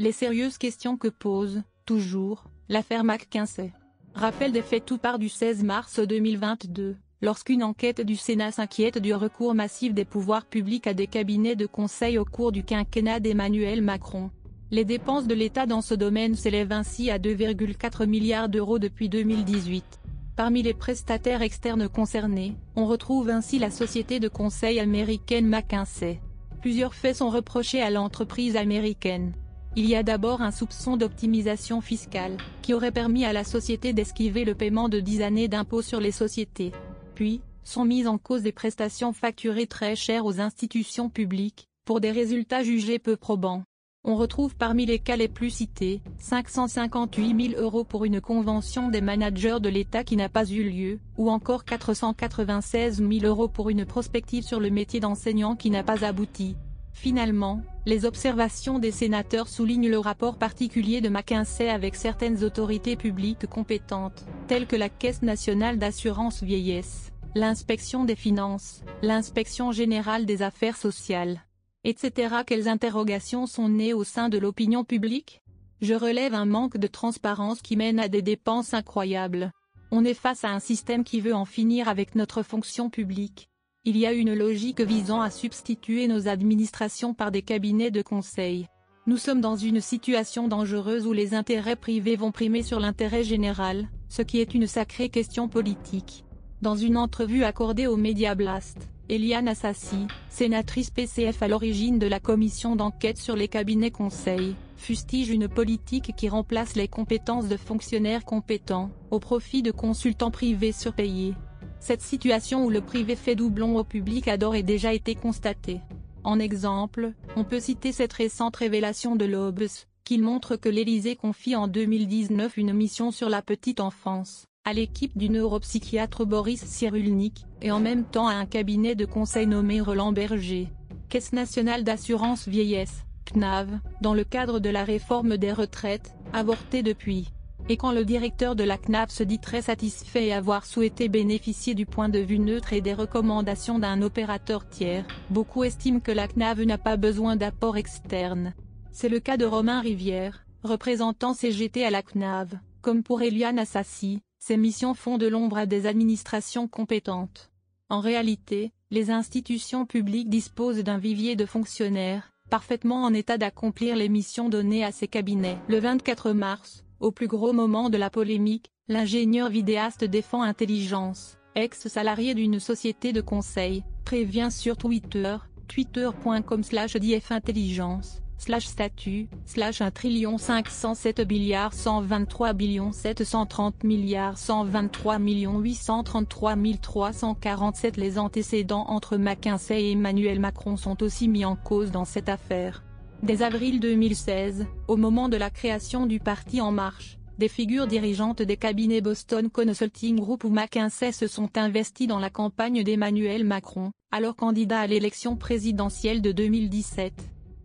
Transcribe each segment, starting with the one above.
Les sérieuses questions que pose, toujours, l'affaire McKinsey. Rappel des faits tout part du 16 mars 2022, lorsqu'une enquête du Sénat s'inquiète du recours massif des pouvoirs publics à des cabinets de conseil au cours du quinquennat d'Emmanuel Macron. Les dépenses de l'État dans ce domaine s'élèvent ainsi à 2,4 milliards d'euros depuis 2018. Parmi les prestataires externes concernés, on retrouve ainsi la société de conseil américaine McKinsey. Plusieurs faits sont reprochés à l'entreprise américaine. Il y a d'abord un soupçon d'optimisation fiscale, qui aurait permis à la société d'esquiver le paiement de 10 années d'impôts sur les sociétés. Puis, sont mises en cause des prestations facturées très chères aux institutions publiques, pour des résultats jugés peu probants. On retrouve parmi les cas les plus cités, 558 000 euros pour une convention des managers de l'État qui n'a pas eu lieu, ou encore 496 000 euros pour une prospective sur le métier d'enseignant qui n'a pas abouti. Finalement, les observations des sénateurs soulignent le rapport particulier de McKinsey avec certaines autorités publiques compétentes, telles que la Caisse nationale d'assurance vieillesse, l'inspection des finances, l'inspection générale des affaires sociales etc. Quelles interrogations sont nées au sein de l'opinion publique? Je relève un manque de transparence qui mène à des dépenses incroyables. On est face à un système qui veut en finir avec notre fonction publique. Il y a une logique visant à substituer nos administrations par des cabinets de conseil. Nous sommes dans une situation dangereuse où les intérêts privés vont primer sur l'intérêt général, ce qui est une sacrée question politique. Dans une entrevue accordée au Media Blast, Eliane Assassi, sénatrice PCF à l'origine de la commission d'enquête sur les cabinets conseils, fustige une politique qui remplace les compétences de fonctionnaires compétents, au profit de consultants privés surpayés. Cette situation où le privé fait doublon au public a d'ores et déjà été constatée. En exemple, on peut citer cette récente révélation de l'Obs, qui montre que l'Élysée confie en 2019 une mission sur la petite enfance à l'équipe du neuropsychiatre Boris Cyrulnik, et en même temps à un cabinet de conseil nommé Roland Berger. Caisse nationale d'assurance vieillesse, CNAV, dans le cadre de la réforme des retraites, avortée depuis. Et quand le directeur de la CNAV se dit très satisfait et avoir souhaité bénéficier du point de vue neutre et des recommandations d'un opérateur tiers, beaucoup estiment que la CNAV n'a pas besoin d'apport externe. C'est le cas de Romain Rivière, représentant CGT à la CNAV, comme pour Eliane Assassi, ces missions font de l'ombre à des administrations compétentes. En réalité, les institutions publiques disposent d'un vivier de fonctionnaires, parfaitement en état d'accomplir les missions données à ces cabinets. Le 24 mars, au plus gros moment de la polémique, l'ingénieur vidéaste défend Intelligence, ex-salarié d'une société de conseil, prévient sur Twitter, twitter.com slash Intelligence, slash statut, slash 1 trillion 507 milliards 123 billions 730 milliards 123 millions 833 347 Les antécédents entre McKinsey et Emmanuel Macron sont aussi mis en cause dans cette affaire. Dès avril 2016, au moment de la création du parti En Marche, des figures dirigeantes des cabinets Boston Consulting Group ou McKinsey se sont investis dans la campagne d'Emmanuel Macron, alors candidat à l'élection présidentielle de 2017.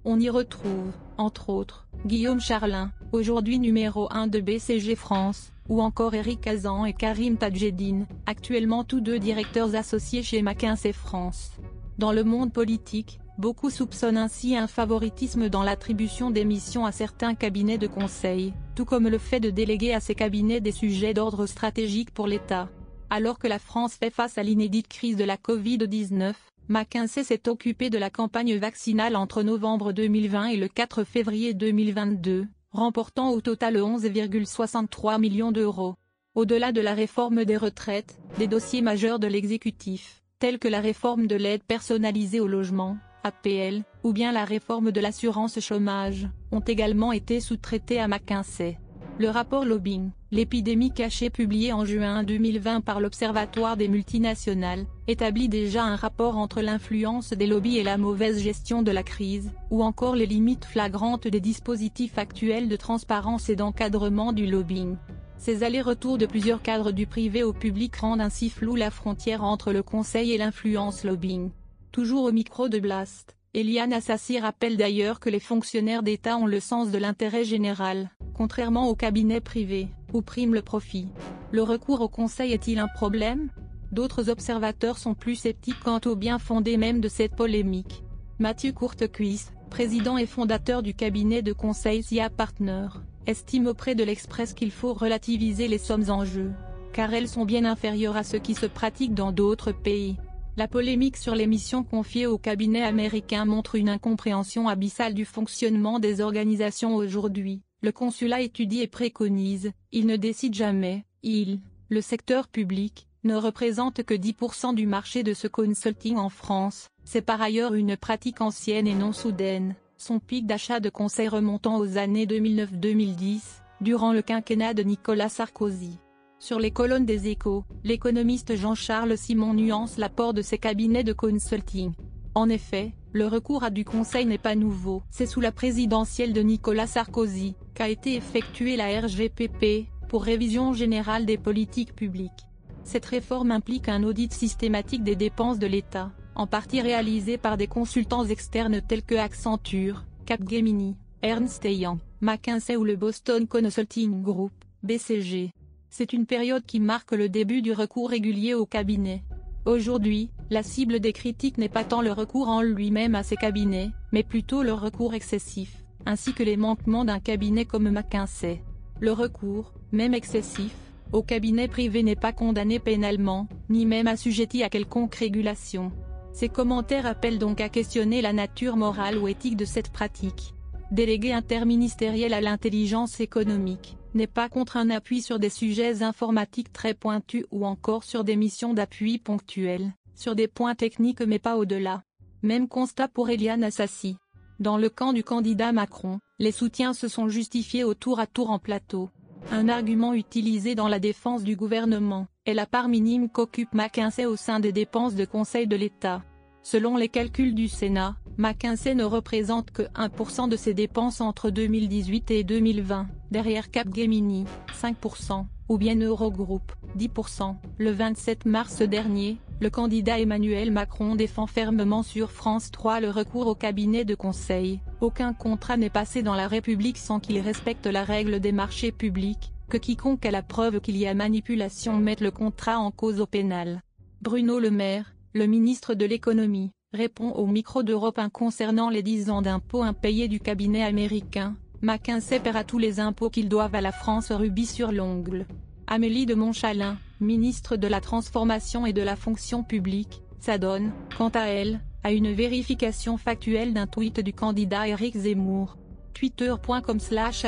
On y retrouve, entre autres, Guillaume Charlin, aujourd'hui numéro 1 de BCG France, ou encore Eric Azan et Karim Tadjedine, actuellement tous deux directeurs associés chez McKinsey France. Dans le monde politique, beaucoup soupçonnent ainsi un favoritisme dans l'attribution des missions à certains cabinets de conseil, tout comme le fait de déléguer à ces cabinets des sujets d'ordre stratégique pour l'État. Alors que la France fait face à l'inédite crise de la Covid-19, McKinsey s'est occupé de la campagne vaccinale entre novembre 2020 et le 4 février 2022, remportant au total 11,63 millions d'euros. Au-delà de la réforme des retraites, des dossiers majeurs de l'exécutif, tels que la réforme de l'aide personnalisée au logement, APL, ou bien la réforme de l'assurance chômage, ont également été sous-traités à McKinsey. Le rapport Lobbying, l'épidémie cachée publié en juin 2020 par l'Observatoire des multinationales, établit déjà un rapport entre l'influence des lobbies et la mauvaise gestion de la crise, ou encore les limites flagrantes des dispositifs actuels de transparence et d'encadrement du lobbying. Ces allers-retours de plusieurs cadres du privé au public rendent ainsi floue la frontière entre le conseil et l'influence lobbying. Toujours au micro de Blast, Eliane Assassi rappelle d'ailleurs que les fonctionnaires d'État ont le sens de l'intérêt général, contrairement aux cabinets privés, où prime le profit. Le recours au conseil est-il un problème? D'autres observateurs sont plus sceptiques quant au bien fondé même de cette polémique. Mathieu Courtecuisse, président et fondateur du cabinet de conseil SIA Partner, estime auprès de l'Express qu'il faut relativiser les sommes en jeu, car elles sont bien inférieures à ce qui se pratique dans d'autres pays. La polémique sur les missions confiées au cabinet américain montre une incompréhension abyssale du fonctionnement des organisations aujourd'hui. Le consulat étudie et préconise, il ne décide jamais, il, le secteur public, ne représente que 10% du marché de ce consulting en France, c'est par ailleurs une pratique ancienne et non soudaine, son pic d'achat de conseils remontant aux années 2009-2010, durant le quinquennat de Nicolas Sarkozy. Sur les colonnes des échos, l'économiste Jean-Charles Simon nuance l'apport de ses cabinets de consulting. En effet, le recours à du conseil n'est pas nouveau. C'est sous la présidentielle de Nicolas Sarkozy, qu'a été effectuée la RGPP, pour révision générale des politiques publiques. Cette réforme implique un audit systématique des dépenses de l'État, en partie réalisé par des consultants externes tels que Accenture, Capgemini, Ernst Young, McKinsey ou le Boston Consulting Group, BCG. C'est une période qui marque le début du recours régulier au cabinet. Aujourd'hui, la cible des critiques n'est pas tant le recours en lui-même à ces cabinets, mais plutôt le recours excessif, ainsi que les manquements d'un cabinet comme McKinsey. Le recours, même excessif, au cabinet privé n'est pas condamné pénalement, ni même assujetti à quelconque régulation. Ces commentaires appellent donc à questionner la nature morale ou éthique de cette pratique. Délégué interministériel à l'intelligence économique, n'est pas contre un appui sur des sujets informatiques très pointus ou encore sur des missions d'appui ponctuelles, sur des points techniques mais pas au-delà. Même constat pour Eliane Assassi. Dans le camp du candidat Macron, les soutiens se sont justifiés au tour à tour en plateau. Un argument utilisé dans la défense du gouvernement, est la part minime qu'occupe McKinsey au sein des dépenses de conseil de l'État. Selon les calculs du Sénat, McKinsey ne représente que 1% de ses dépenses entre 2018 et 2020, derrière Capgemini, 5%, ou bien Eurogroup, 10%. Le 27 mars dernier, le candidat Emmanuel Macron défend fermement sur France 3 le recours au cabinet de conseil. Aucun contrat n'est passé dans la République sans qu'il respecte la règle des marchés publics, que quiconque a la preuve qu'il y a manipulation mette le contrat en cause au pénal. Bruno Le Maire, le ministre de l'économie, répond au micro d'Europe 1 concernant les 10 ans d'impôts impayés du cabinet américain. McKinsey paiera tous les impôts qu'ils doivent à la France rubis sur l'ongle. Amélie de Montchalin, ministre de la Transformation et de la Fonction publique, s'adonne, quant à elle, à une vérification factuelle d'un tweet du candidat Éric Zemmour. Twitter.com slash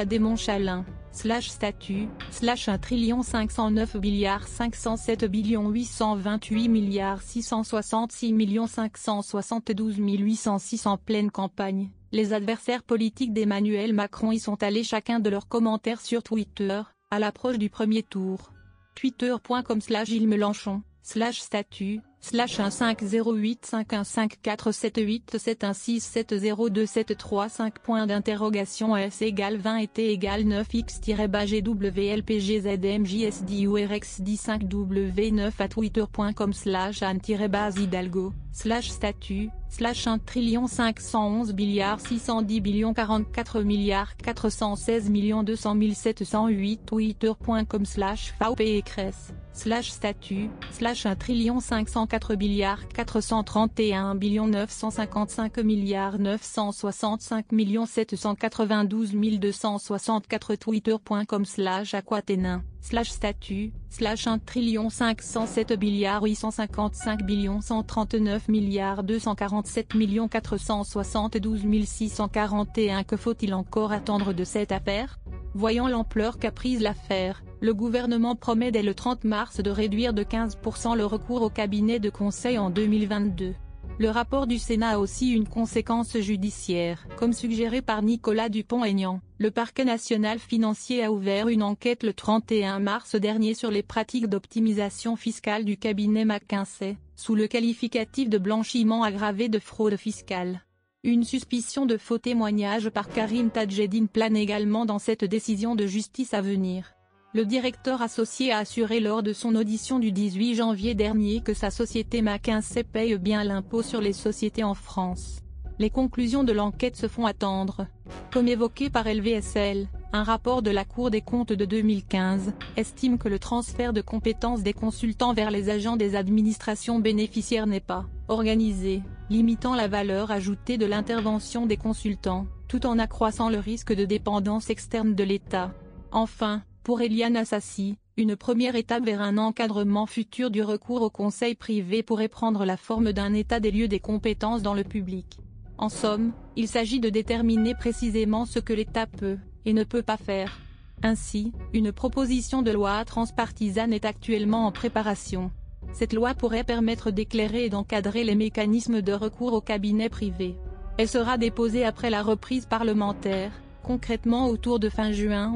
slash statut, slash 1 trillion 509 milliards 507 billions 828 milliards 666 millions 572 806 en pleine campagne. Les adversaires politiques d'Emmanuel Macron y sont allés chacun de leurs commentaires sur Twitter, à l'approche du premier tour. Twitter.com slash Mélenchon, slash statut, slash 15085478716702735 points d'interrogation S égale 20 et T égale 9 X GWLPGZMJSDURX 5 w 9 à twitter.com slash an-base Hidalgo, slash statut, slash 1 trillion 511 milliards 610 billions 44 milliards 416 millions 200 708 twitter.com slash VPECRES, slash statut, slash 1 trillion 504 milliards 431 billions 955 milliards 965 millions 792 264 twitter.com slash aquaténin slash statut, slash 1 trillion 507 milliards 855 billions 139 milliards 247 millions 472 641 Que faut-il encore attendre de cette affaire? Voyant l'ampleur qu'a prise l'affaire, le gouvernement promet dès le 30 mars de réduire de 15% le recours au cabinet de conseil en 2022. Le rapport du Sénat a aussi une conséquence judiciaire. Comme suggéré par Nicolas Dupont-Aignan, le parquet national financier a ouvert une enquête le 31 mars dernier sur les pratiques d'optimisation fiscale du cabinet McKinsey, sous le qualificatif de blanchiment aggravé de fraude fiscale. Une suspicion de faux témoignage par Karim Tadjedine plane également dans cette décision de justice à venir. Le directeur associé a assuré lors de son audition du 18 janvier dernier que sa société McKinsey paye bien l'impôt sur les sociétés en France. Les conclusions de l'enquête se font attendre. Comme évoqué par LVSL, un rapport de la Cour des comptes de 2015, estime que le transfert de compétences des consultants vers les agents des administrations bénéficiaires n'est pas organisé, limitant la valeur ajoutée de l'intervention des consultants, tout en accroissant le risque de dépendance externe de l'État. Enfin, pour Eliane Assassi, une première étape vers un encadrement futur du recours au conseil privé pourrait prendre la forme d'un état des lieux des compétences dans le public. En somme, il s'agit de déterminer précisément ce que l'État peut, et ne peut pas faire. Ainsi, une proposition de loi transpartisane est actuellement en préparation. Cette loi pourrait permettre d'éclairer et d'encadrer les mécanismes de recours au cabinet privé. Elle sera déposée après la reprise parlementaire, concrètement autour de fin juin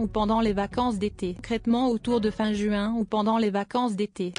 ou pendant les vacances d'été?